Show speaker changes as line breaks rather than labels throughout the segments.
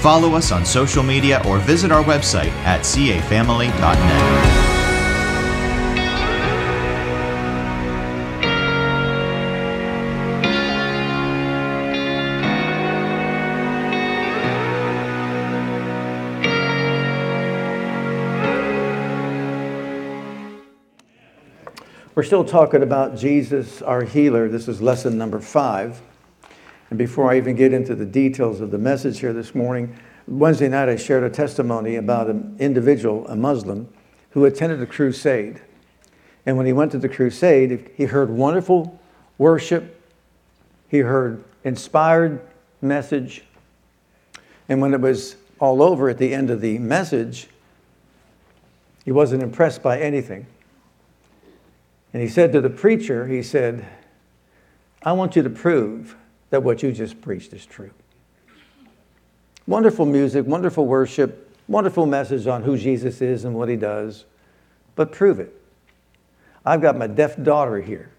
follow us on social media or visit our website at cafamily.net.
We're still talking about Jesus, our healer. This is lesson number five. And before I even get into the details of the message here this morning, Wednesday night I shared a testimony about an individual, a Muslim, who attended a crusade. And when he went to the crusade, he heard wonderful worship, he heard inspired message. And when it was all over at the end of the message, he wasn't impressed by anything. And he said to the preacher, he said, I want you to prove that what you just preached is true. Wonderful music, wonderful worship, wonderful message on who Jesus is and what he does, but prove it. I've got my deaf daughter here.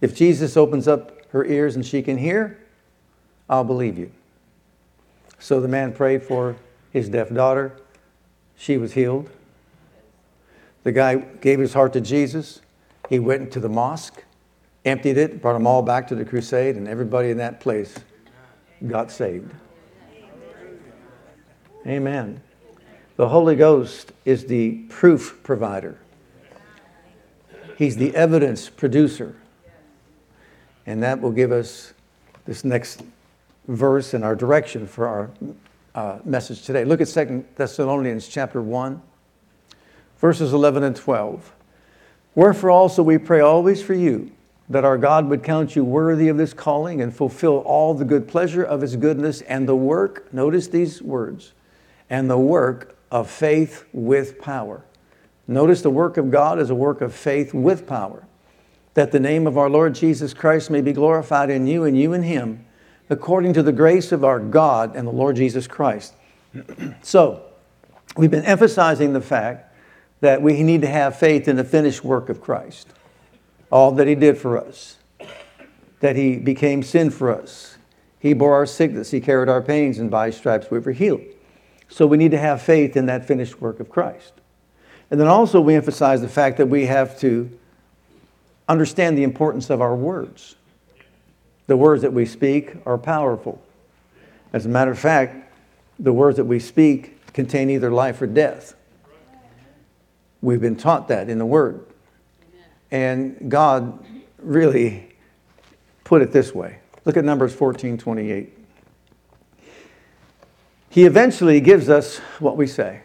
If Jesus opens up her ears and she can hear, I'll believe you. So the man prayed for his deaf daughter. She was healed. The guy gave his heart to Jesus. He went to the mosque, emptied it, brought them all back to the crusade, and everybody in that place got saved. Amen. The Holy Ghost is the proof provider, He's the evidence producer. And that will give us this next verse and our direction for our uh, message today. Look at Second Thessalonians chapter 1 verses 11 and 12. Wherefore also we pray always for you, that our God would count you worthy of this calling and fulfill all the good pleasure of his goodness and the work, notice these words, and the work of faith with power. Notice the work of God is a work of faith with power, that the name of our Lord Jesus Christ may be glorified in you and you in him, according to the grace of our God and the Lord Jesus Christ. so, we've been emphasizing the fact that we need to have faith in the finished work of Christ, all that He did for us, that He became sin for us. He bore our sickness, He carried our pains, and by His stripes we were healed. So we need to have faith in that finished work of Christ. And then also, we emphasize the fact that we have to understand the importance of our words. The words that we speak are powerful. As a matter of fact, the words that we speak contain either life or death. We've been taught that in the Word. And God really put it this way. Look at Numbers 14 28. He eventually gives us what we say.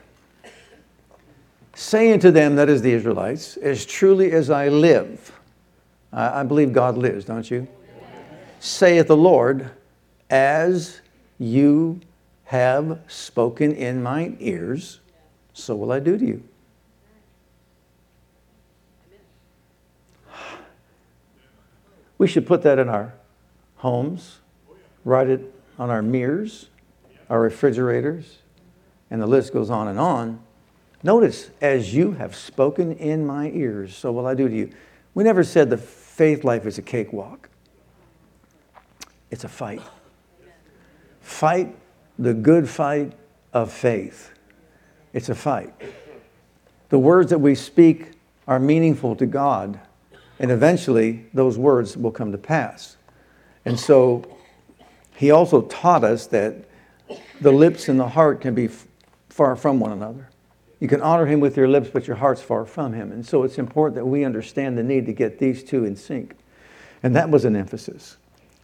Saying to them, that is the Israelites, as truly as I live. I, believe God lives, don't you? Saith the Lord, as you have spoken in mine ears, so will I do to you. We should put that in our homes, write it on our mirrors, our refrigerators, and the list goes on and on. Notice, as you have spoken in my ears, so will I do to you. We never said the faith life is a cakewalk, it's a fight. Fight the good fight of faith. It's a fight. The words that we speak are meaningful to God and eventually, those words will come to pass. And so, he also taught us that the lips and the heart can be far from one another. You can honor him with your lips, but your heart's far from him. And so, it's important that we understand the need to get these two in sync. And that was an emphasis.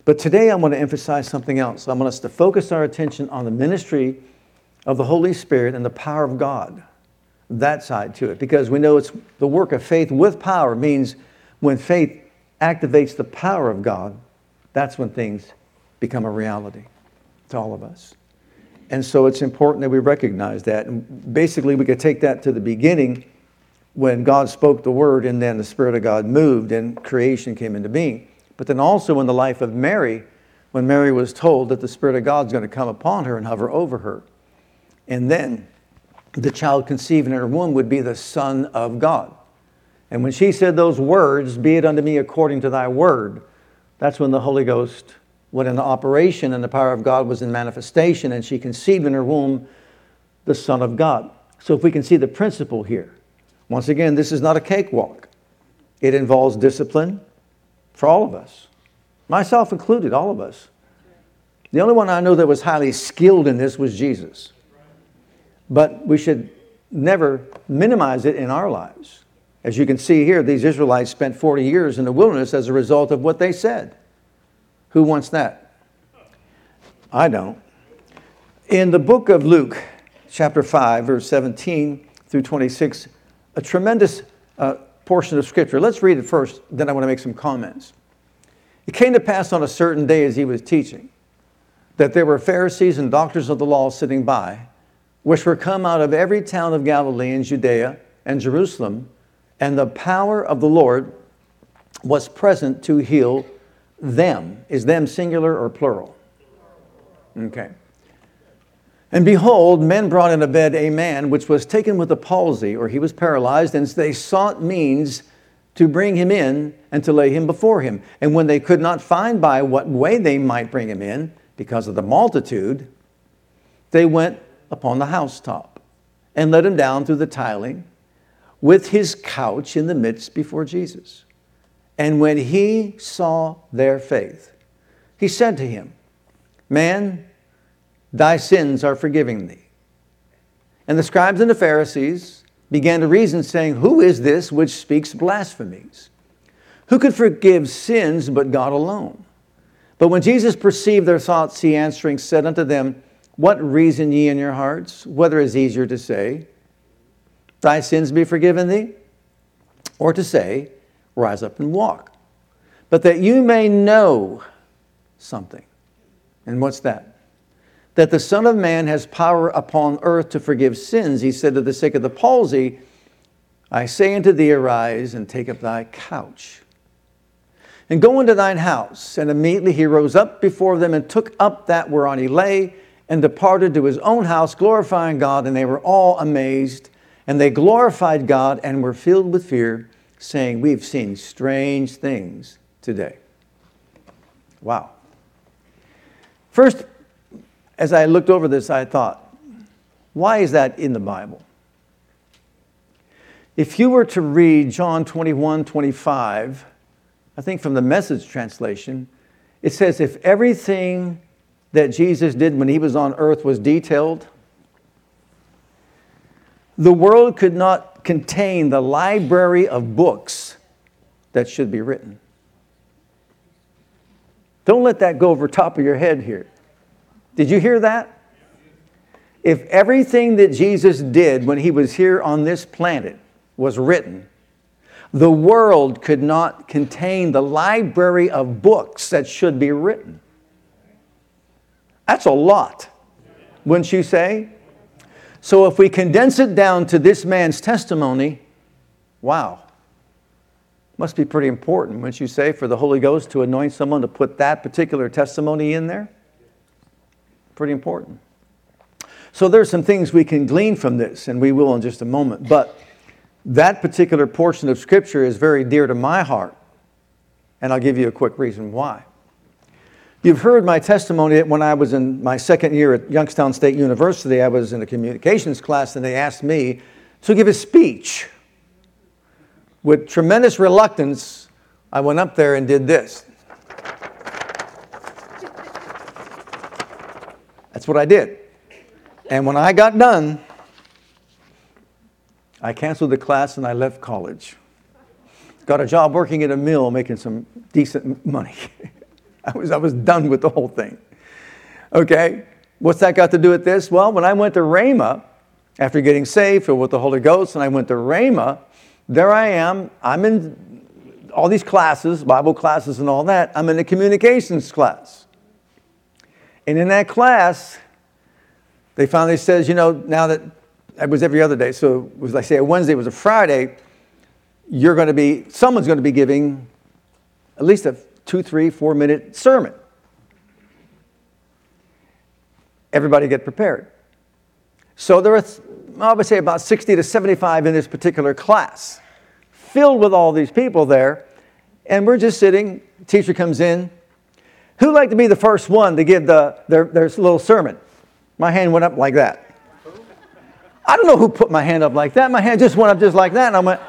But today, I want to emphasize something else. I want us to focus our attention on the ministry of the Holy Spirit and the power of God, that side to it, because we know it's the work of faith with power means when faith activates the power of God, that's when things become a reality to all of us. And so it's important that we recognize that. And basically, we could take that to the beginning when God spoke the word and then the Spirit of God moved and creation came into being. But then also in the life of Mary, when Mary was told that the Spirit of God is going to come upon her and hover over her. And then the child conceived in her womb would be the Son of God. And when she said those words, be it unto me according to thy word, that's when the Holy Ghost went into operation and the power of God was in manifestation, and she conceived in her womb the Son of God. So if we can see the principle here, once again, this is not a cakewalk. It involves discipline for all of us, myself included, all of us. The only one I know that was highly skilled in this was Jesus. But we should never minimize it in our lives. As you can see here, these Israelites spent 40 years in the wilderness as a result of what they said. Who wants that? I don't. In the book of Luke, chapter 5, verse 17 through 26, a tremendous uh, portion of scripture. Let's read it first, then I want to make some comments. It came to pass on a certain day as he was teaching that there were Pharisees and doctors of the law sitting by, which were come out of every town of Galilee and Judea and Jerusalem, and the power of the Lord was present to heal them. Is them singular or plural? Okay. And behold, men brought in a bed a man which was taken with a palsy, or he was paralyzed, and they sought means to bring him in and to lay him before him. And when they could not find by what way they might bring him in, because of the multitude, they went upon the housetop and let him down through the tiling with his couch in the midst before Jesus. And when he saw their faith, he said to him, Man, thy sins are forgiven thee. And the scribes and the Pharisees began to reason, saying, Who is this which speaks blasphemies? Who could forgive sins but God alone? But when Jesus perceived their thoughts, he answering said unto them, What reason ye in your hearts? Whether is easier to say, Thy sins be forgiven thee, or to say, Rise up and walk. But that you may know something. And what's that? That the Son of Man has power upon earth to forgive sins. He said to the sick of the palsy, I say unto thee, arise and take up thy couch and go into thine house. And immediately he rose up before them and took up that whereon he lay and departed to his own house, glorifying God. And they were all amazed. And they glorified God and were filled with fear, saying, We've seen strange things today. Wow. First, as I looked over this, I thought, why is that in the Bible? If you were to read John 21 25, I think from the message translation, it says, if everything that Jesus did when he was on earth was detailed, the world could not contain the library of books that should be written. Don't let that go over top of your head here. Did you hear that? If everything that Jesus did when he was here on this planet was written, the world could not contain the library of books that should be written. That's a lot, wouldn't you say? So if we condense it down to this man's testimony, wow, must be pretty important, wouldn't you say, for the Holy Ghost to anoint someone to put that particular testimony in there? Pretty important. So there's some things we can glean from this, and we will in just a moment. But that particular portion of Scripture is very dear to my heart, and I'll give you a quick reason why. You've heard my testimony that when I was in my second year at Youngstown State University, I was in a communications class, and they asked me to give a speech. With tremendous reluctance, I went up there and did this. That's what I did. And when I got done, I canceled the class and I left college. Got a job working at a mill making some decent money. I, was, I was done with the whole thing. Okay, what's that got to do with this? Well, when I went to Rhema, after getting saved, filled with the Holy Ghost, and I went to Rhema, there I am. I'm in all these classes, Bible classes and all that. I'm in a communications class. And in that class, they finally says, you know, now that it was every other day, so it was like say a Wednesday it was a Friday, you're going to be, someone's going to be giving at least a two, three, four minute sermon. Everybody get prepared. So there are, I would say, about 60 to 75 in this particular class, filled with all these people there. And we're just sitting, teacher comes in. Who'd like to be the first one to give the, their, their little sermon? My hand went up like that. I don't know who put my hand up like that. My hand just went up just like that. And I went,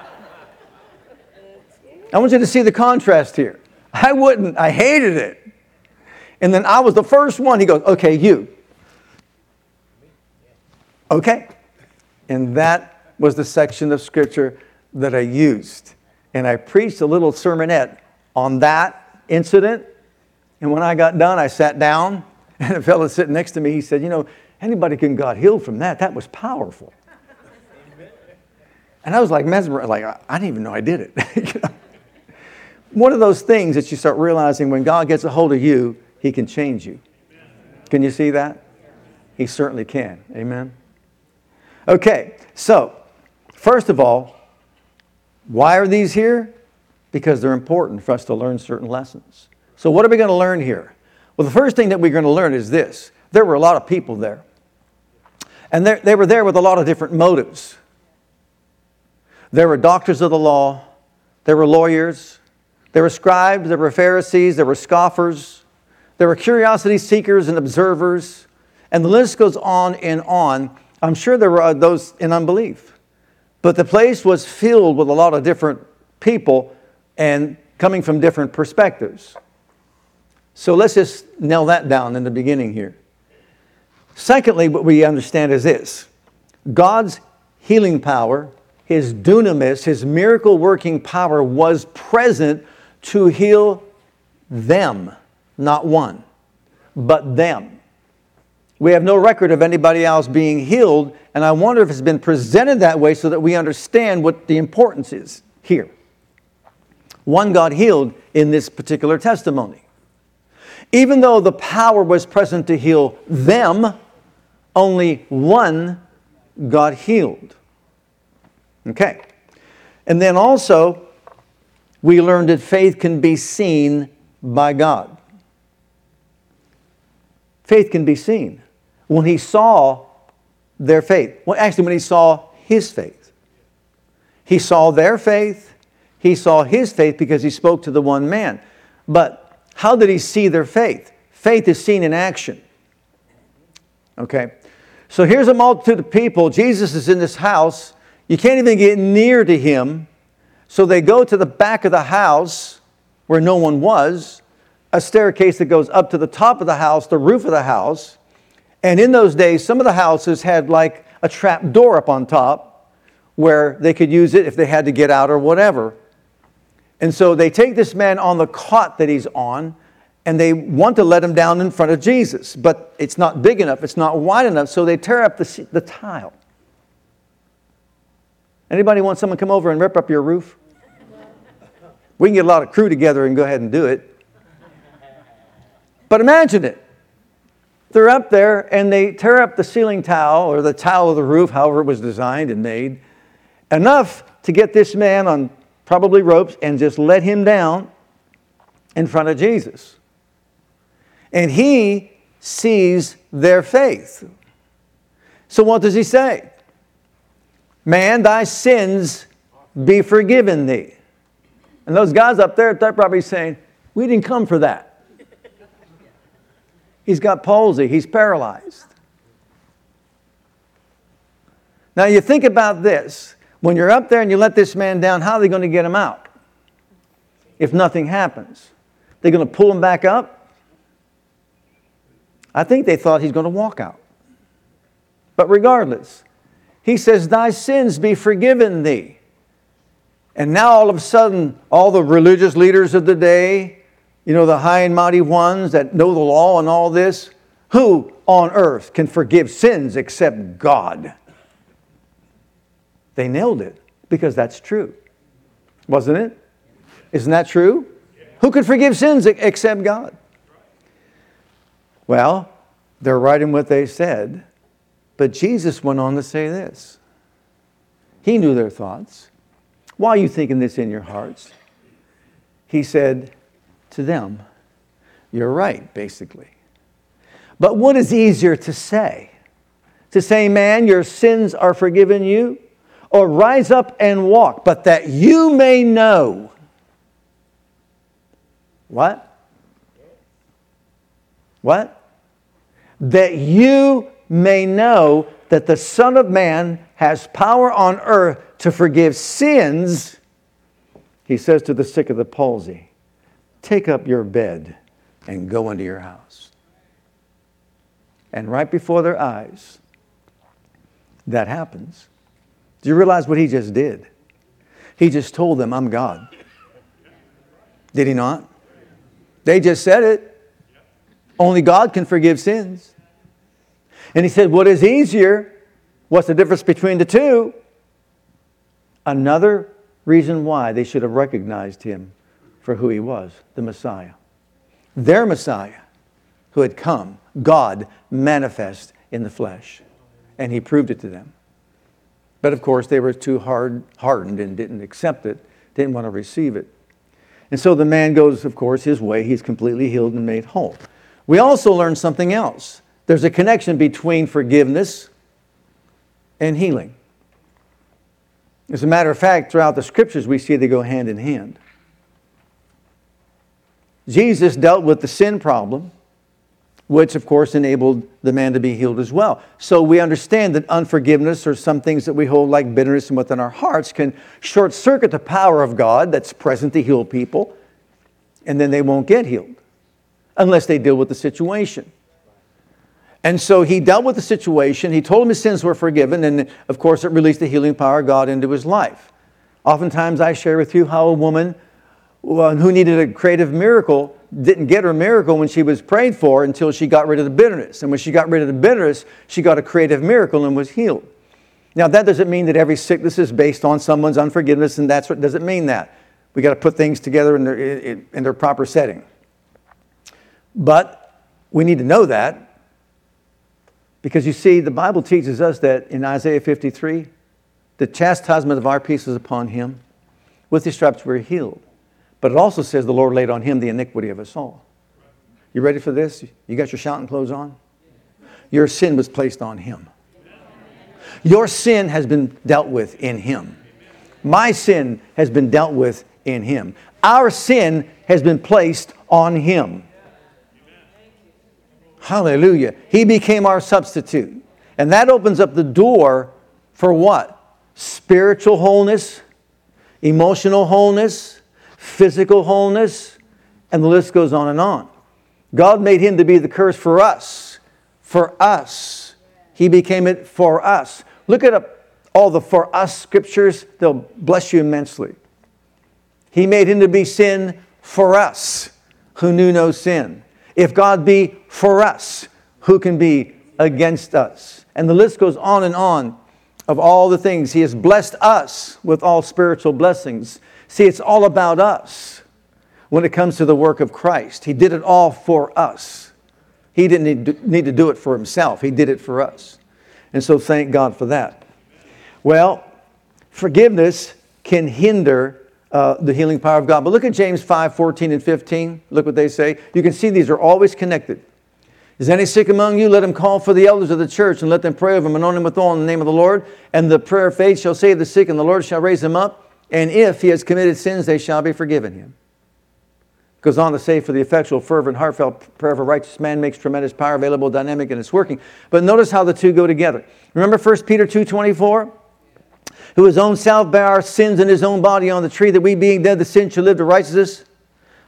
I want you to see the contrast here. I wouldn't, I hated it. And then I was the first one. He goes, okay, you. Okay. And that was the section of scripture that I used. And I preached a little sermonette on that incident. And when I got done, I sat down, and a fellow sitting next to me, he said, You know, anybody can got healed from that. That was powerful. And I was like mesmerized, like, I didn't even know I did it. One of those things that you start realizing when God gets a hold of you, He can change you. Can you see that? He certainly can. Amen. Okay, so first of all, why are these here? Because they're important for us to learn certain lessons. So, what are we going to learn here? Well, the first thing that we're going to learn is this there were a lot of people there. And they were there with a lot of different motives. There were doctors of the law, there were lawyers, there were scribes, there were Pharisees, there were scoffers, there were curiosity seekers and observers, and the list goes on and on. I'm sure there were those in unbelief. But the place was filled with a lot of different people and coming from different perspectives. So let's just nail that down in the beginning here. Secondly, what we understand is this God's healing power, his dunamis, his miracle working power was present to heal them, not one, but them. We have no record of anybody else being healed, and I wonder if it's been presented that way so that we understand what the importance is here. One got healed in this particular testimony. Even though the power was present to heal them, only one got healed. Okay. And then also, we learned that faith can be seen by God. Faith can be seen. When he saw their faith, well, actually, when he saw his faith, he saw their faith, he saw his faith because he spoke to the one man. But how did he see their faith? Faith is seen in action. Okay? So here's a multitude of people. Jesus is in this house. You can't even get near to him. So they go to the back of the house where no one was, a staircase that goes up to the top of the house, the roof of the house. And in those days, some of the houses had like a trap door up on top where they could use it if they had to get out or whatever. And so they take this man on the cot that he's on, and they want to let him down in front of Jesus, but it's not big enough, it's not wide enough, so they tear up the, the tile. Anybody want someone to come over and rip up your roof? We can get a lot of crew together and go ahead and do it. But imagine it. They're up there and they tear up the ceiling tile or the tile of the roof, however it was designed and made, enough to get this man on probably ropes, and just let him down in front of Jesus. And he sees their faith. So, what does he say? Man, thy sins be forgiven thee. And those guys up there, they're probably saying, We didn't come for that. He's got palsy, he's paralyzed. Now, you think about this when you're up there and you let this man down, how are they going to get him out if nothing happens? They're going to pull him back up? I think they thought he's going to walk out. But regardless, he says, Thy sins be forgiven thee. And now all of a sudden, all the religious leaders of the day, you know, the high and mighty ones that know the law and all this, who on earth can forgive sins except God? They nailed it because that's true. Wasn't it? Isn't that true? Who could forgive sins except God? Well, they're right in what they said. But Jesus went on to say this. He knew their thoughts. Why are you thinking this in your hearts? He said to them, You're right, basically. But what is easier to say? To say, Man, your sins are forgiven you? Or rise up and walk, but that you may know. What? What? That you may know that the Son of Man has power on earth to forgive sins. He says to the sick of the palsy, Take up your bed and go into your house. And right before their eyes, that happens. Do you realize what he just did? He just told them, I'm God. Did he not? They just said it. Only God can forgive sins. And he said, What is easier? What's the difference between the two? Another reason why they should have recognized him for who he was the Messiah. Their Messiah, who had come, God manifest in the flesh. And he proved it to them. But of course, they were too hard, hardened and didn't accept it, didn't want to receive it. And so the man goes, of course, his way. He's completely healed and made whole. We also learn something else. There's a connection between forgiveness and healing. As a matter of fact, throughout the scriptures, we see they go hand in hand. Jesus dealt with the sin problem, which of course enabled the man to be healed as well. So we understand that unforgiveness or some things that we hold like bitterness and within our hearts can short circuit the power of God that's present to heal people, and then they won't get healed unless they deal with the situation. And so he dealt with the situation. He told him his sins were forgiven. And of course, it released the healing power of God into his life. Oftentimes, I share with you how a woman uh, who needed a creative miracle didn't get her miracle when she was prayed for until she got rid of the bitterness. And when she got rid of the bitterness, she got a creative miracle and was healed. Now, that doesn't mean that every sickness is based on someone's unforgiveness, and that's what doesn't mean that. We got to put things together in their, in their proper setting. But we need to know that because you see, the Bible teaches us that in Isaiah 53, the chastisement of our peace is upon him. With his stripes we're healed. But it also says the Lord laid on him the iniquity of us all. You ready for this? You got your shouting clothes on? Your sin was placed on him. Your sin has been dealt with in him. My sin has been dealt with in him. Our sin has been placed on him. Hallelujah. He became our substitute. And that opens up the door for what? Spiritual wholeness, emotional wholeness, physical wholeness, and the list goes on and on. God made him to be the curse for us. For us. He became it for us. Look at all the for us scriptures, they'll bless you immensely. He made him to be sin for us who knew no sin. If God be for us, who can be against us? And the list goes on and on of all the things. He has blessed us with all spiritual blessings. See, it's all about us when it comes to the work of Christ. He did it all for us. He didn't need to do it for himself, He did it for us. And so thank God for that. Well, forgiveness can hinder uh, the healing power of God. But look at James 5 14 and 15. Look what they say. You can see these are always connected. Is any sick among you? Let him call for the elders of the church and let them pray over him, anoint him with oil in the name of the Lord. And the prayer of faith shall save the sick, and the Lord shall raise him up. And if he has committed sins, they shall be forgiven him. Goes on to say, for the effectual, fervent, heartfelt prayer of a righteous man makes tremendous power available, dynamic, and it's working. But notice how the two go together. Remember 1 Peter 2 24? Who his own self bare our sins in his own body on the tree, that we being dead the sin should live to righteousness,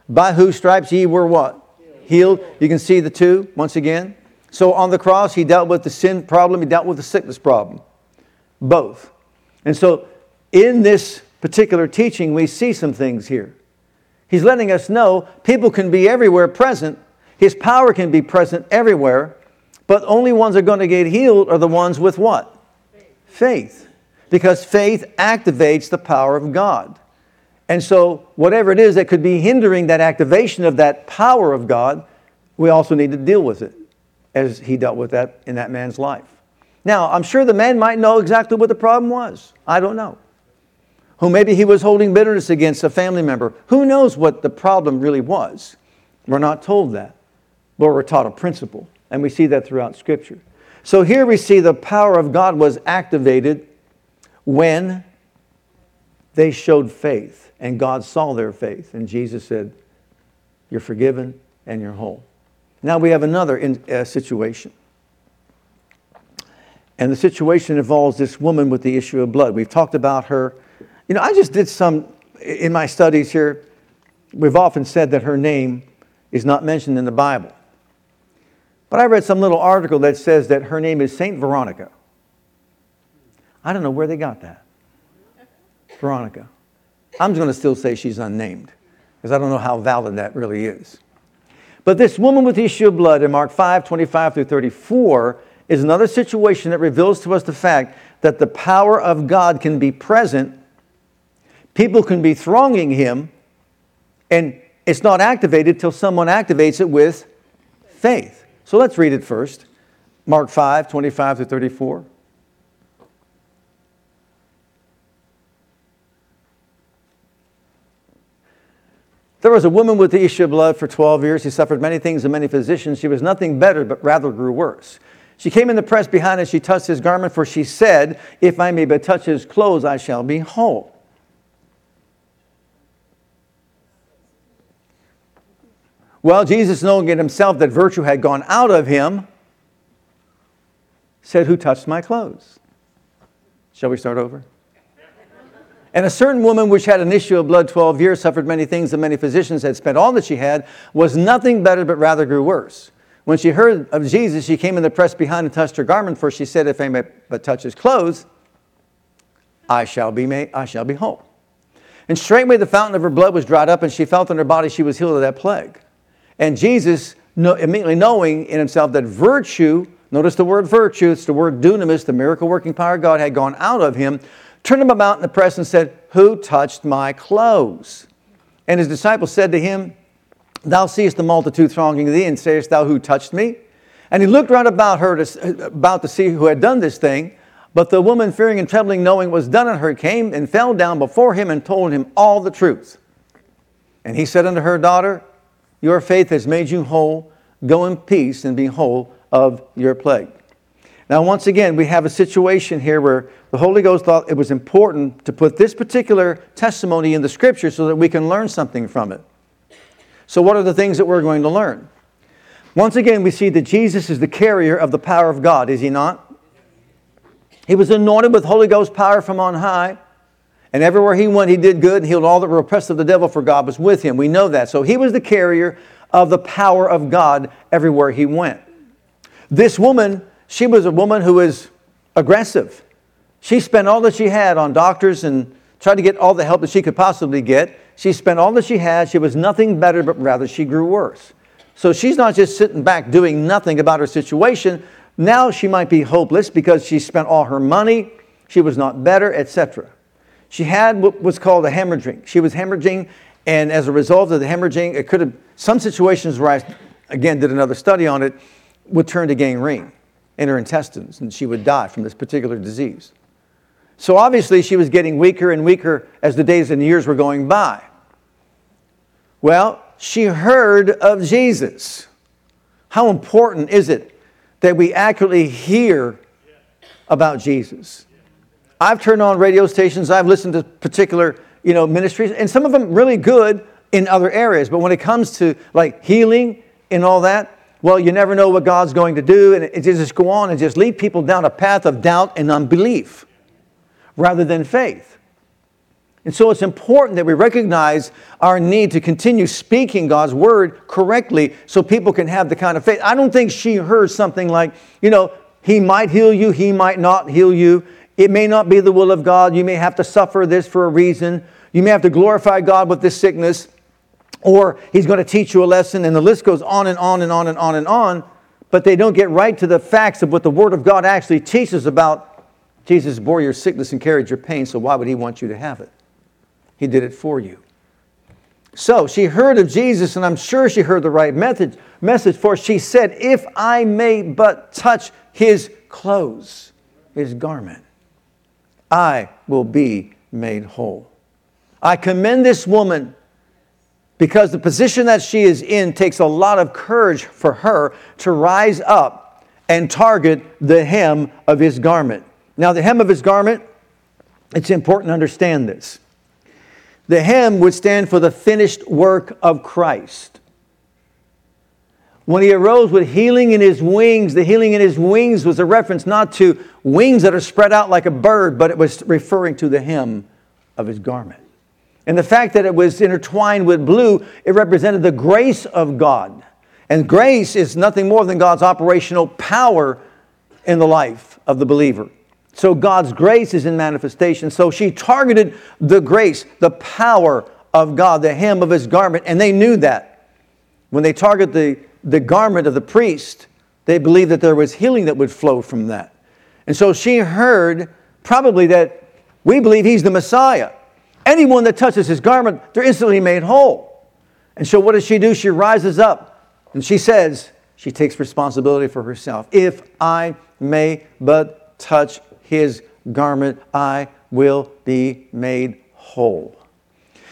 by whose stripes ye were what? Healed. You can see the two once again. So on the cross, he dealt with the sin problem, he dealt with the sickness problem. Both. And so in this particular teaching, we see some things here. He's letting us know people can be everywhere present, his power can be present everywhere, but only ones that are going to get healed are the ones with what? Faith. Faith because faith activates the power of God. And so, whatever it is that could be hindering that activation of that power of God, we also need to deal with it as he dealt with that in that man's life. Now, I'm sure the man might know exactly what the problem was. I don't know. Who maybe he was holding bitterness against a family member. Who knows what the problem really was? We're not told that, but we're taught a principle, and we see that throughout Scripture. So here we see the power of God was activated when they showed faith, and God saw their faith, and Jesus said, You're forgiven and you're whole. Now we have another in, uh, situation. And the situation involves this woman with the issue of blood. We've talked about her. You know, I just did some, in my studies here, we've often said that her name is not mentioned in the Bible. But I read some little article that says that her name is Saint Veronica. I don't know where they got that. Veronica. I'm going to still say she's unnamed because I don't know how valid that really is. But this woman with the issue of blood in Mark 5 25 through 34 is another situation that reveals to us the fact that the power of God can be present, people can be thronging Him, and it's not activated till someone activates it with faith. So let's read it first. Mark 5 25 to 34. There was a woman with the issue of blood for 12 years. She suffered many things and many physicians. She was nothing better, but rather grew worse. She came in the press behind and she touched his garment, for she said, If I may but touch his clothes, I shall be whole. Well, Jesus, knowing in himself that virtue had gone out of him, said, Who touched my clothes? Shall we start over? And a certain woman which had an issue of blood 12 years, suffered many things, and many physicians had spent all that she had, was nothing better, but rather grew worse. When she heard of Jesus, she came in the press behind and touched her garment, for she said, If I may but touch his clothes, I shall be, made, I shall be whole. And straightway the fountain of her blood was dried up, and she felt in her body she was healed of that plague. And Jesus, immediately knowing in himself that virtue, notice the word virtue, it's the word dunamis, the miracle working power of God, had gone out of him, turned him about in the press and said, Who touched my clothes? And his disciples said to him, Thou seest the multitude thronging thee, and sayest thou, Who touched me? And he looked round about her to, about to see who had done this thing. But the woman, fearing and trembling, knowing what was done unto her, came and fell down before him and told him all the truth. And he said unto her, Daughter, your faith has made you whole. Go in peace and be whole of your plague. Now, once again, we have a situation here where the Holy Ghost thought it was important to put this particular testimony in the scripture so that we can learn something from it. So, what are the things that we're going to learn? Once again, we see that Jesus is the carrier of the power of God, is he not? He was anointed with Holy Ghost power from on high. And everywhere he went, he did good and healed all that were oppressed of the devil, for God was with him. We know that. So he was the carrier of the power of God everywhere he went. This woman she was a woman who was aggressive. She spent all that she had on doctors and tried to get all the help that she could possibly get. She spent all that she had. She was nothing better, but rather she grew worse. So she's not just sitting back doing nothing about her situation. Now she might be hopeless because she spent all her money. She was not better, etc. She had what was called a hemorrhaging. She was hemorrhaging, and as a result of the hemorrhaging, it could have, some situations where I, again, did another study on it, would turn to gangrene in her intestines, and she would die from this particular disease. So obviously, she was getting weaker and weaker as the days and years were going by. Well, she heard of Jesus. How important is it that we accurately hear about Jesus? I've turned on radio stations, I've listened to particular you know, ministries, and some of them really good in other areas. But when it comes to like healing and all that, well, you never know what God's going to do, and it just go on and just lead people down a path of doubt and unbelief rather than faith. And so it's important that we recognize our need to continue speaking God's word correctly so people can have the kind of faith. I don't think she heard something like, you know, he might heal you, he might not heal you. It may not be the will of God. You may have to suffer this for a reason. You may have to glorify God with this sickness or he's going to teach you a lesson, and the list goes on and on and on and on and on, but they don't get right to the facts of what the Word of God actually teaches about Jesus bore your sickness and carried your pain, so why would he want you to have it? He did it for you. So she heard of Jesus, and I'm sure she heard the right message, message for she said, If I may but touch his clothes, his garment, I will be made whole. I commend this woman because the position that she is in takes a lot of courage for her to rise up and target the hem of his garment. Now, the hem of his garment, it's important to understand this. The hem would stand for the finished work of Christ. When he arose with healing in his wings, the healing in his wings was a reference not to wings that are spread out like a bird, but it was referring to the hem of his garment. And the fact that it was intertwined with blue, it represented the grace of God. And grace is nothing more than God's operational power in the life of the believer. So God's grace is in manifestation. So she targeted the grace, the power of God, the hem of his garment, and they knew that. When they target the the garment of the priest, they believed that there was healing that would flow from that. And so she heard probably that we believe he's the Messiah. Anyone that touches his garment, they're instantly made whole. And so what does she do? She rises up and she says, she takes responsibility for herself. If I may but touch his garment, I will be made whole.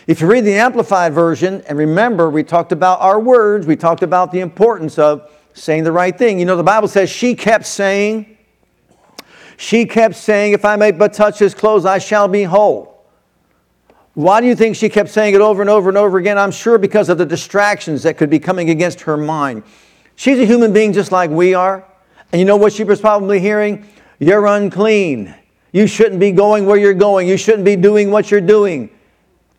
If you read the Amplified Version, and remember, we talked about our words, we talked about the importance of saying the right thing. You know, the Bible says she kept saying, she kept saying, If I may but touch his clothes, I shall be whole. Why do you think she kept saying it over and over and over again? I'm sure because of the distractions that could be coming against her mind. She's a human being just like we are. And you know what she was probably hearing? You're unclean. You shouldn't be going where you're going. You shouldn't be doing what you're doing.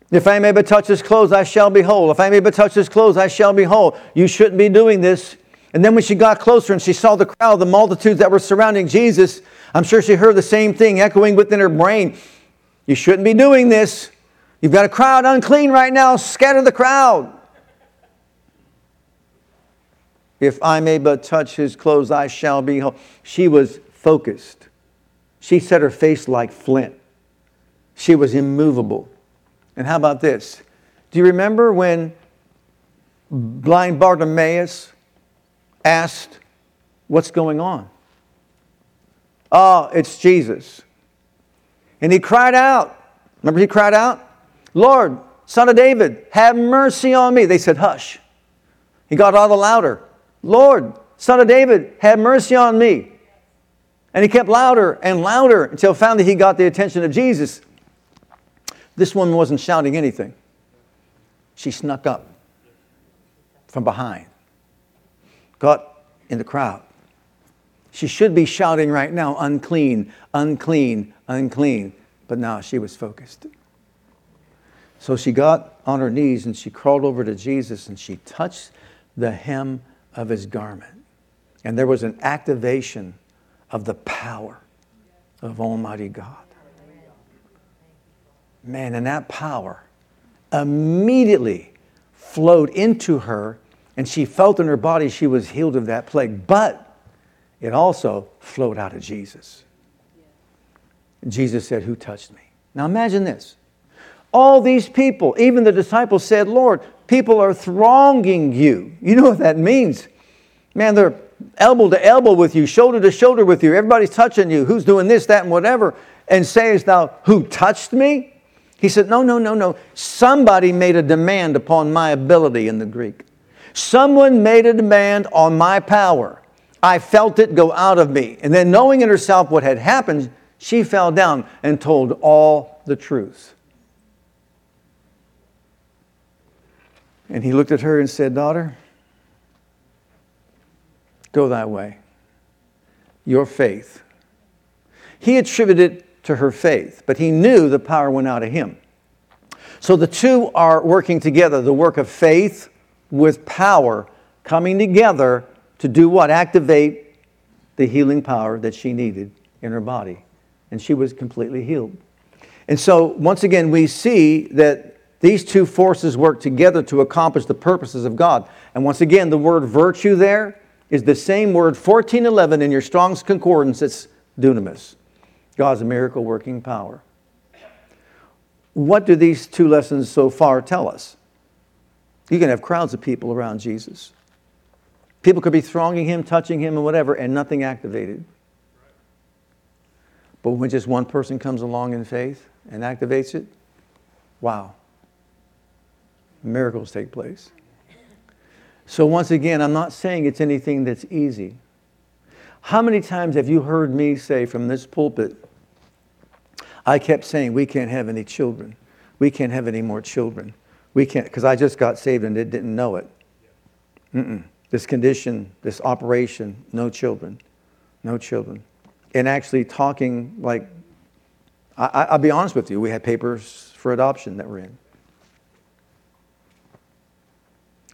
If I may but touch his clothes, I shall be whole. If I may but touch his clothes, I shall be whole. You shouldn't be doing this. And then when she got closer and she saw the crowd, the multitudes that were surrounding Jesus, I'm sure she heard the same thing echoing within her brain. You shouldn't be doing this. You've got a crowd unclean right now. Scatter the crowd. If I may but touch his clothes, I shall be whole. She was focused. She set her face like flint. She was immovable. And how about this? Do you remember when blind Bartimaeus asked, What's going on? Oh, it's Jesus. And he cried out. Remember, he cried out, Lord, son of David, have mercy on me. They said, Hush. He got all the louder, Lord, son of David, have mercy on me. And he kept louder and louder until finally he got the attention of Jesus. This woman wasn't shouting anything. She snuck up from behind, got in the crowd. She should be shouting right now, unclean, unclean, unclean. But now she was focused. So she got on her knees and she crawled over to Jesus and she touched the hem of his garment. And there was an activation of the power of Almighty God. Man, and that power immediately flowed into her, and she felt in her body she was healed of that plague. But it also flowed out of Jesus. Jesus said, Who touched me? Now imagine this. All these people, even the disciples said, Lord, people are thronging you. You know what that means? Man, they're elbow to elbow with you, shoulder to shoulder with you. Everybody's touching you. Who's doing this, that, and whatever? And sayest thou, Who touched me? He said, No, no, no, no. Somebody made a demand upon my ability in the Greek. Someone made a demand on my power. I felt it go out of me. And then, knowing in herself what had happened, she fell down and told all the truth. And he looked at her and said, Daughter, go that way. Your faith. He attributed it to her faith, but he knew the power went out of him. So the two are working together the work of faith with power coming together to do what? Activate the healing power that she needed in her body. And she was completely healed. And so, once again, we see that these two forces work together to accomplish the purposes of God. And once again, the word virtue there is the same word, 1411 in your Strong's Concordance, it's dunamis. God's miracle working power. What do these two lessons so far tell us? You can have crowds of people around Jesus. People could be thronging him, touching him, and whatever, and nothing activated. But when just one person comes along in faith and activates it, wow, miracles take place. So, once again, I'm not saying it's anything that's easy. How many times have you heard me say from this pulpit, I kept saying, we can't have any children. We can't have any more children. We can't, because I just got saved and didn't know it. Mm-mm. This condition, this operation, no children. No children. And actually talking like, I, will be honest with you, we had papers for adoption that were in.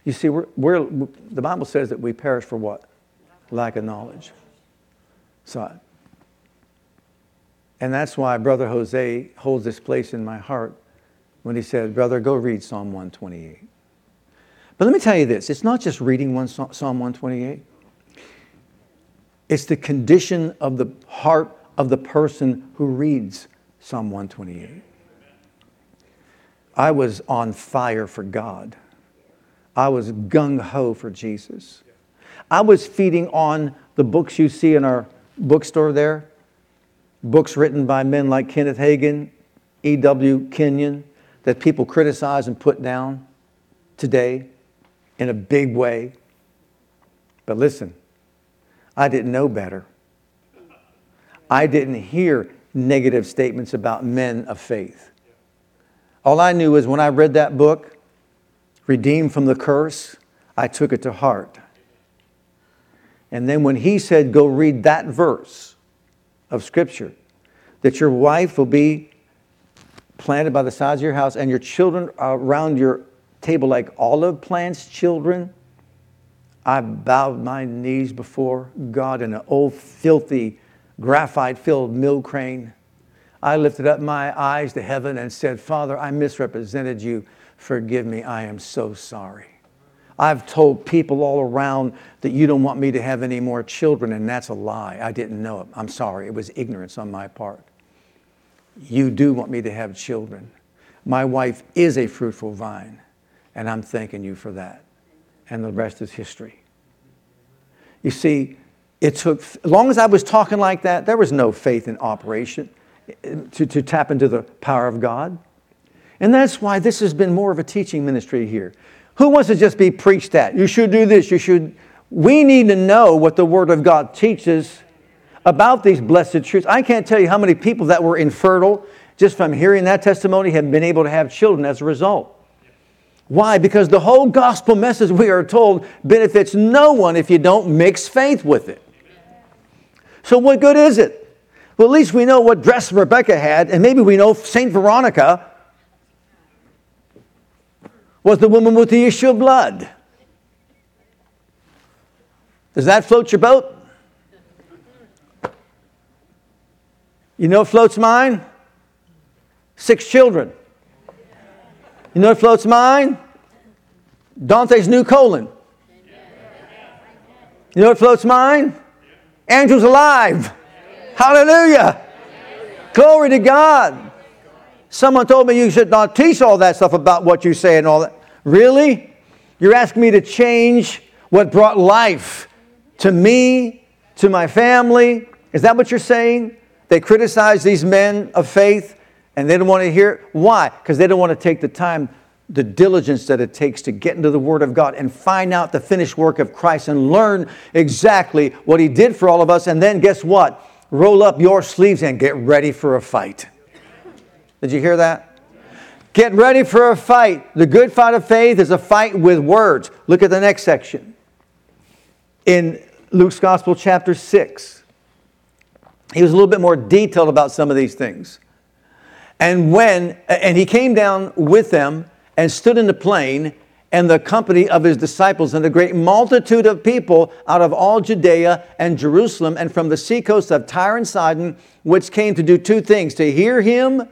You see, we're, we're, the Bible says that we perish for what? Lack of knowledge. So, and that's why Brother Jose holds this place in my heart when he said, Brother, go read Psalm 128. But let me tell you this it's not just reading one Psalm 128, it's the condition of the heart of the person who reads Psalm 128. I was on fire for God. I was gung ho for Jesus. I was feeding on the books you see in our bookstore there books written by men like Kenneth Hagin, E.W. Kenyon, that people criticize and put down today in a big way. But listen, I didn't know better. I didn't hear negative statements about men of faith. All I knew is when I read that book, redeemed from the curse, I took it to heart. And then when he said, Go read that verse of Scripture, that your wife will be planted by the sides of your house and your children around your table like olive plants, children. I bowed my knees before God in an old, filthy, graphite filled mill crane. I lifted up my eyes to heaven and said, Father, I misrepresented you. Forgive me, I am so sorry. I've told people all around that you don't want me to have any more children, and that's a lie. I didn't know it. I'm sorry. It was ignorance on my part. You do want me to have children. My wife is a fruitful vine, and I'm thanking you for that. And the rest is history. You see, it took, as long as I was talking like that, there was no faith in operation to, to tap into the power of God. And that's why this has been more of a teaching ministry here. Who wants to just be preached at? You should do this, you should. We need to know what the Word of God teaches about these blessed truths. I can't tell you how many people that were infertile, just from hearing that testimony, have been able to have children as a result. Why? Because the whole gospel message, we are told, benefits no one if you don't mix faith with it. So, what good is it? Well, at least we know what dress Rebecca had, and maybe we know St. Veronica was the woman with the issue of blood. Does that float your boat? You know floats mine? Six children. You know floats mine? Dante's new colon. You know what floats mine? Andrew's alive. Hallelujah. Glory to God. Someone told me you should not teach all that stuff about what you say and all that. Really? You're asking me to change what brought life to me, to my family? Is that what you're saying? They criticize these men of faith and they don't want to hear it. Why? Because they don't want to take the time, the diligence that it takes to get into the Word of God and find out the finished work of Christ and learn exactly what He did for all of us. And then guess what? Roll up your sleeves and get ready for a fight. Did you hear that? Get ready for a fight. The good fight of faith is a fight with words. Look at the next section. In Luke's Gospel, chapter 6, he was a little bit more detailed about some of these things. And when, and he came down with them and stood in the plain and the company of his disciples and a great multitude of people out of all Judea and Jerusalem and from the seacoast of Tyre and Sidon, which came to do two things to hear him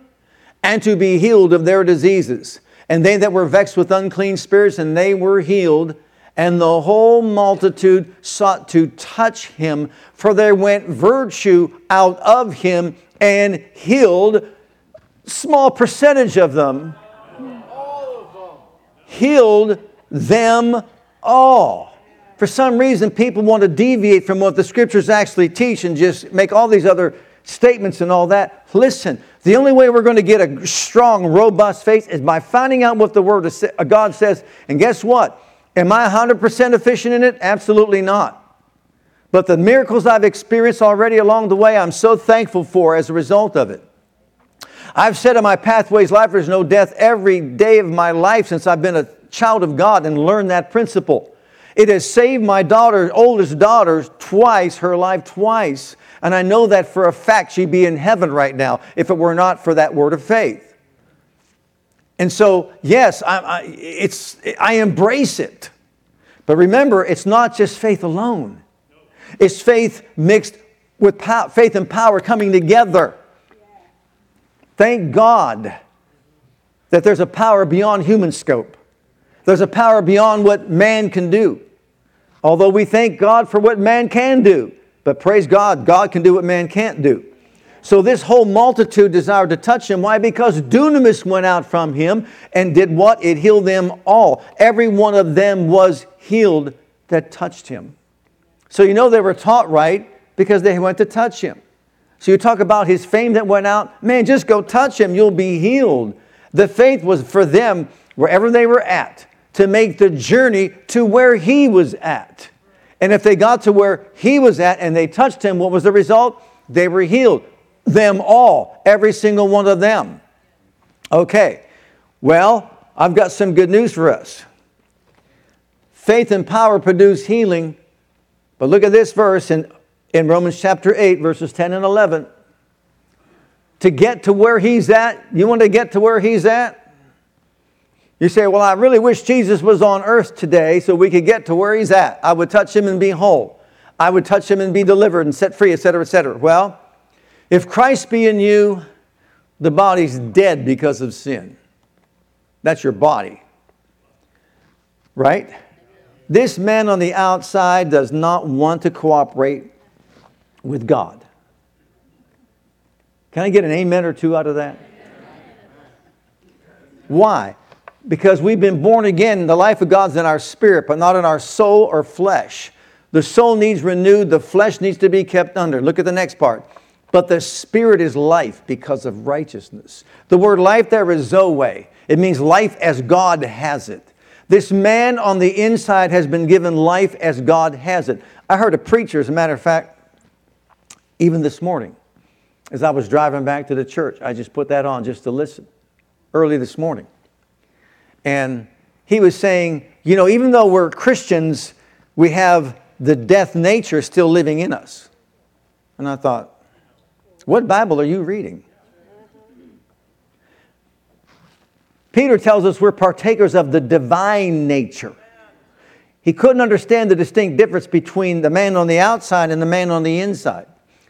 and to be healed of their diseases. And they that were vexed with unclean spirits, and they were healed. And the whole multitude sought to touch him, for there went virtue out of him and healed small percentage of them. Healed them all. For some reason, people want to deviate from what the scriptures actually teach and just make all these other statements and all that. Listen, the only way we're going to get a strong, robust faith is by finding out what the Word of uh, God says. And guess what? Am I 100% efficient in it? Absolutely not. But the miracles I've experienced already along the way, I'm so thankful for as a result of it. I've said in my Pathways Life, there's no death every day of my life since I've been a child of God and learned that principle. It has saved my daughter, oldest daughter, twice, her life twice. And I know that for a fact she'd be in heaven right now if it were not for that word of faith. And so, yes, I, I, it's, I embrace it. But remember, it's not just faith alone, it's faith mixed with faith and power coming together. Thank God that there's a power beyond human scope. There's a power beyond what man can do. Although we thank God for what man can do, but praise God, God can do what man can't do. So this whole multitude desired to touch him. Why? Because dunamis went out from him and did what? It healed them all. Every one of them was healed that touched him. So you know they were taught right because they went to touch him. So you talk about his fame that went out. Man, just go touch him, you'll be healed. The faith was for them wherever they were at to make the journey to where he was at. And if they got to where he was at and they touched him, what was the result? They were healed. Them all, every single one of them. Okay, well, I've got some good news for us. Faith and power produce healing, but look at this verse in, in Romans chapter 8, verses 10 and 11. To get to where he's at, you want to get to where he's at? You say, Well, I really wish Jesus was on earth today so we could get to where he's at. I would touch him and be whole. I would touch him and be delivered and set free, etc., etc. Well, if Christ be in you, the body's dead because of sin. That's your body. Right? This man on the outside does not want to cooperate with God. Can I get an amen or two out of that? Why? Because we've been born again. The life of God's in our spirit, but not in our soul or flesh. The soul needs renewed, the flesh needs to be kept under. Look at the next part. But the spirit is life because of righteousness. The word life there is zoe. It means life as God has it. This man on the inside has been given life as God has it. I heard a preacher, as a matter of fact, even this morning, as I was driving back to the church, I just put that on just to listen early this morning. And he was saying, you know, even though we're Christians, we have the death nature still living in us. And I thought, what Bible are you reading? Peter tells us we're partakers of the divine nature. He couldn't understand the distinct difference between the man on the outside and the man on the inside.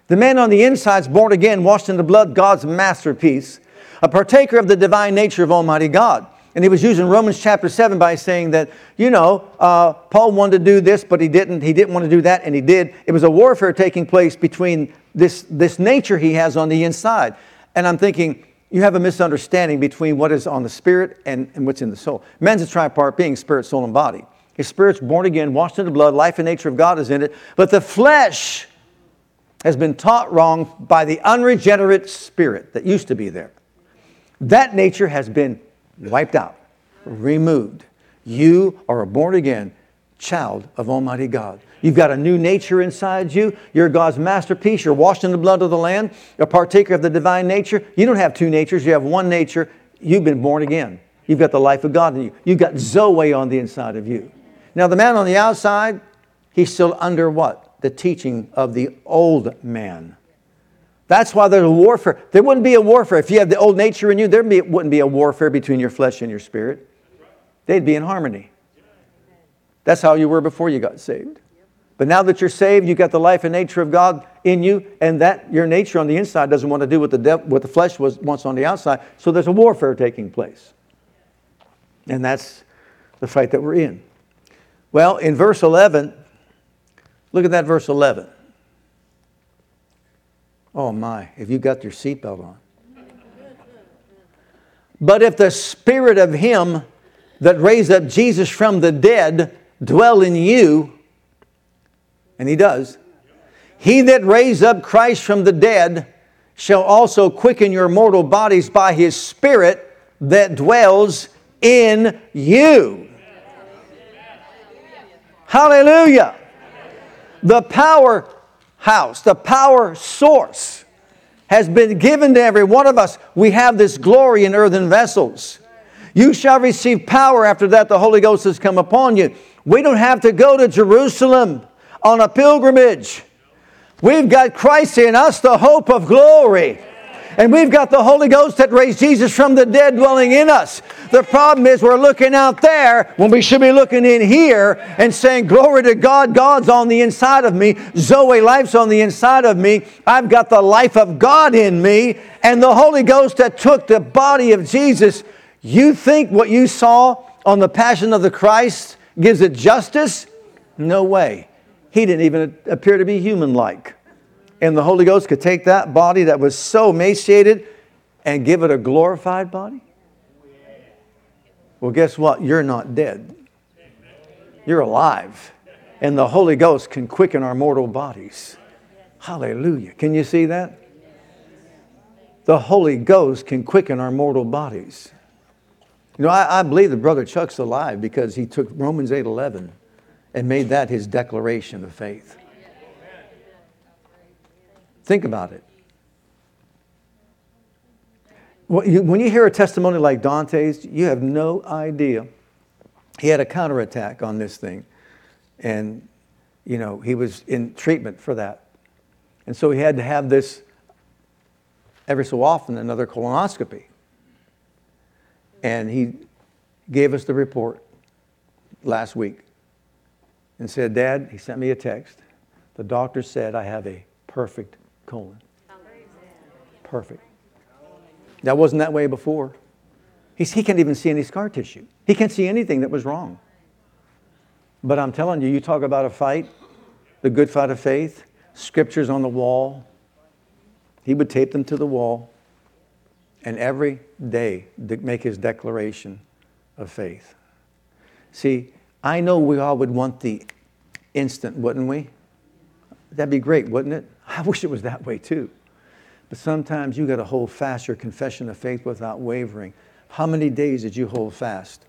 The man on the inside is born again, washed in the blood, God's masterpiece, a partaker of the divine nature of Almighty God. And he was using Romans chapter 7 by saying that, you know, uh, Paul wanted to do this, but he didn't. He didn't want to do that, and he did. It was a warfare taking place between this, this nature he has on the inside. And I'm thinking, you have a misunderstanding between what is on the spirit and, and what's in the soul. Man's a tripart being spirit, soul, and body. His spirit's born again, washed in the blood, life and nature of God is in it. But the flesh has been taught wrong by the unregenerate spirit that used to be there. That nature has been wiped out, removed. You are a born again child of Almighty God. You've got a new nature inside you. You're God's masterpiece. You're washed in the blood of the Lamb, a partaker of the divine nature. You don't have two natures, you have one nature. You've been born again. You've got the life of God in you. You've got Zoe on the inside of you. Now, the man on the outside, he's still under what? The teaching of the old man. That's why there's a warfare. There wouldn't be a warfare. If you have the old nature in you, there wouldn't be a warfare between your flesh and your spirit. They'd be in harmony. That's how you were before you got saved. But now that you're saved, you've got the life and nature of God in you, and that your nature on the inside doesn't want to do what the, de- what the flesh was wants on the outside. So there's a warfare taking place. And that's the fight that we're in. Well, in verse 11, look at that verse 11. Oh my, if you got your seatbelt on. But if the spirit of him that raised up Jesus from the dead dwell in you, and he does, he that raised up Christ from the dead shall also quicken your mortal bodies by his Spirit that dwells in you. Hallelujah. The power house, the power source has been given to every one of us. We have this glory in earthen vessels. You shall receive power after that the Holy Ghost has come upon you. We don't have to go to Jerusalem on a pilgrimage. We've got Christ in us, the hope of glory. And we've got the Holy Ghost that raised Jesus from the dead dwelling in us. The problem is we're looking out there when we should be looking in here and saying, Glory to God, God's on the inside of me. Zoe, life's on the inside of me. I've got the life of God in me. And the Holy Ghost that took the body of Jesus. You think what you saw on the Passion of the Christ gives it justice? No way. He didn't even appear to be human like and the Holy Ghost could take that body that was so emaciated and give it a glorified body? Well, guess what? You're not dead. You're alive. And the Holy Ghost can quicken our mortal bodies. Hallelujah. Can you see that? The Holy Ghost can quicken our mortal bodies. You know, I, I believe that Brother Chuck's alive because he took Romans 8 11 and made that his declaration of faith. Think about it. When you hear a testimony like Dante's, you have no idea. He had a counterattack on this thing, and you know he was in treatment for that, and so he had to have this every so often another colonoscopy. And he gave us the report last week and said, Dad, he sent me a text. The doctor said I have a perfect colon. Perfect. That wasn't that way before. He's, he can't even see any scar tissue. He can't see anything that was wrong. But I'm telling you, you talk about a fight, the good fight of faith, scriptures on the wall. He would tape them to the wall and every day make his declaration of faith. See, I know we all would want the instant, wouldn't we? That'd be great, wouldn't it? I wish it was that way too. But sometimes you got to hold fast your confession of faith without wavering. How many days did you hold fast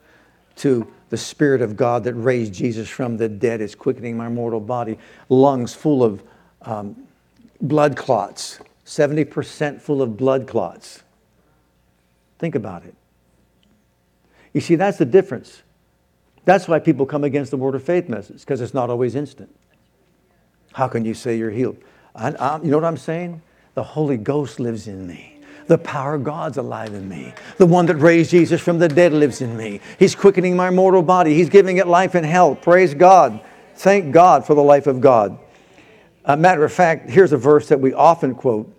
to the Spirit of God that raised Jesus from the dead is quickening my mortal body? Lungs full of um, blood clots, 70% full of blood clots. Think about it. You see, that's the difference. That's why people come against the word of faith message, because it's not always instant. How can you say you're healed? I, I, you know what I'm saying? The Holy Ghost lives in me. The power of God's alive in me. The one that raised Jesus from the dead lives in me. He's quickening my mortal body. He's giving it life and health. Praise God. Thank God for the life of God. A matter of fact, here's a verse that we often quote,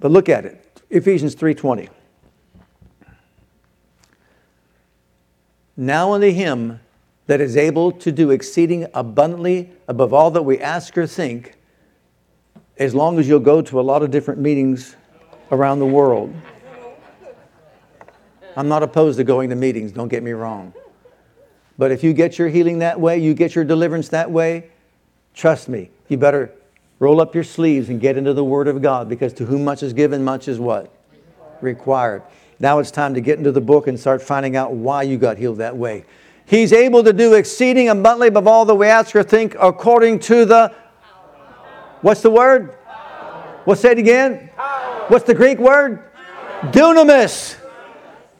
but look at it. Ephesians 3:20. Now unto him that is able to do exceeding abundantly above all that we ask or think, as long as you'll go to a lot of different meetings around the world. I'm not opposed to going to meetings, don't get me wrong. But if you get your healing that way, you get your deliverance that way, trust me, you better roll up your sleeves and get into the Word of God because to whom much is given, much is what? Required. Now it's time to get into the book and start finding out why you got healed that way. He's able to do exceeding abundantly above all that we ask or think according to the What's the word? What's it again? What's the Greek word? Dunamis.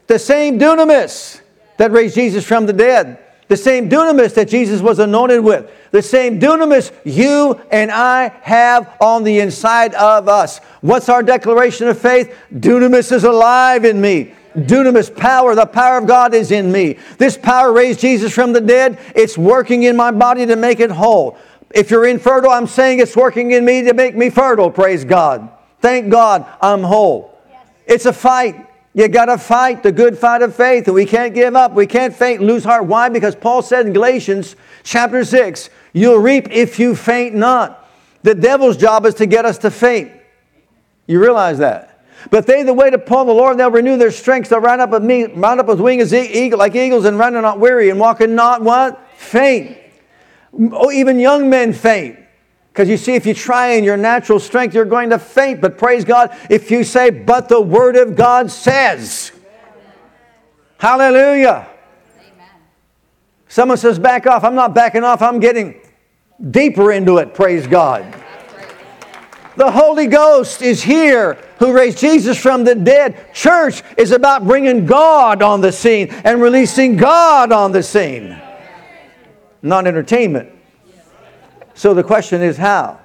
The same dunamis that raised Jesus from the dead. The same dunamis that Jesus was anointed with. The same dunamis you and I have on the inside of us. What's our declaration of faith? Dunamis is alive in me. Dunamis power, the power of God is in me. This power raised Jesus from the dead. It's working in my body to make it whole. If you're infertile, I'm saying it's working in me to make me fertile. Praise God. Thank God I'm whole. Yes. It's a fight. You got to fight the good fight of faith, and we can't give up. We can't faint, lose heart. Why? Because Paul said in Galatians chapter 6, you'll reap if you faint not. The devil's job is to get us to faint. You realize that? But they the way that wait upon the Lord, they'll renew their strength. They'll run up with me, mount up with wings as eagle, like eagles, and run and not weary, and walking not what? Faint. Oh, even young men faint. Because you see, if you try in your natural strength, you're going to faint. But praise God, if you say, but the Word of God says. Hallelujah. Amen. Someone says, back off. I'm not backing off, I'm getting deeper into it. Praise God. The Holy Ghost is here who raised Jesus from the dead. Church is about bringing God on the scene and releasing God on the scene, not entertainment. So the question is how?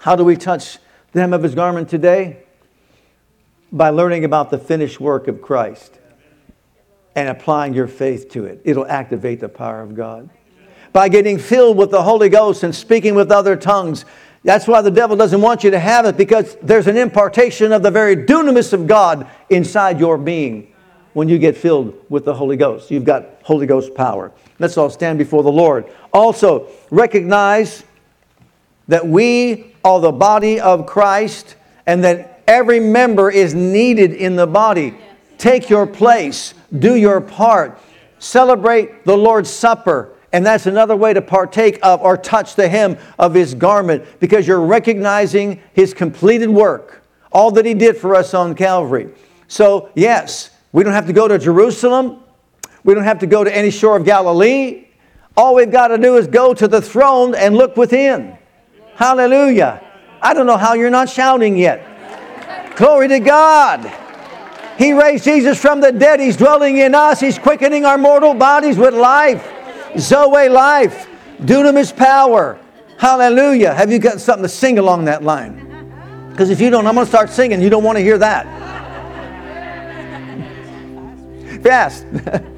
How do we touch the hem of his garment today? By learning about the finished work of Christ and applying your faith to it. It'll activate the power of God. By getting filled with the Holy Ghost and speaking with other tongues. That's why the devil doesn't want you to have it because there's an impartation of the very dunamis of God inside your being when you get filled with the Holy Ghost. You've got Holy Ghost power. Let's all stand before the Lord. Also, recognize that we are the body of Christ and that every member is needed in the body. Take your place, do your part, celebrate the Lord's Supper. And that's another way to partake of or touch the hem of his garment because you're recognizing his completed work, all that he did for us on Calvary. So, yes, we don't have to go to Jerusalem. We don't have to go to any shore of Galilee. All we've got to do is go to the throne and look within. Hallelujah. I don't know how you're not shouting yet. Glory to God. He raised Jesus from the dead. He's dwelling in us. He's quickening our mortal bodies with life. Zoe life. Dunamis power. Hallelujah. Have you got something to sing along that line? Because if you don't, I'm going to start singing. You don't want to hear that. Fast.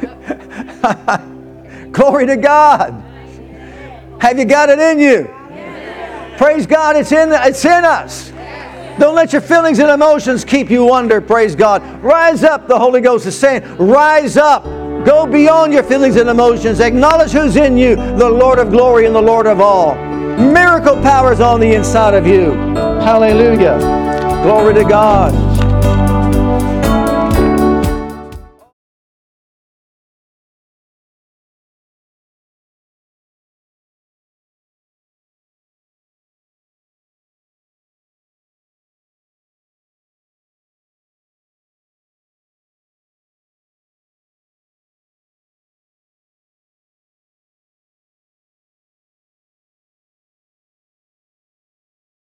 Glory to God. Have you got it in you? Praise God, it's in, it's in us. Don't let your feelings and emotions keep you under. Praise God. Rise up, the Holy Ghost is saying. Rise up. Go beyond your feelings and emotions. Acknowledge who's in you, the Lord of glory and the Lord of all. Miracle power is on the inside of you. Hallelujah. Glory to God.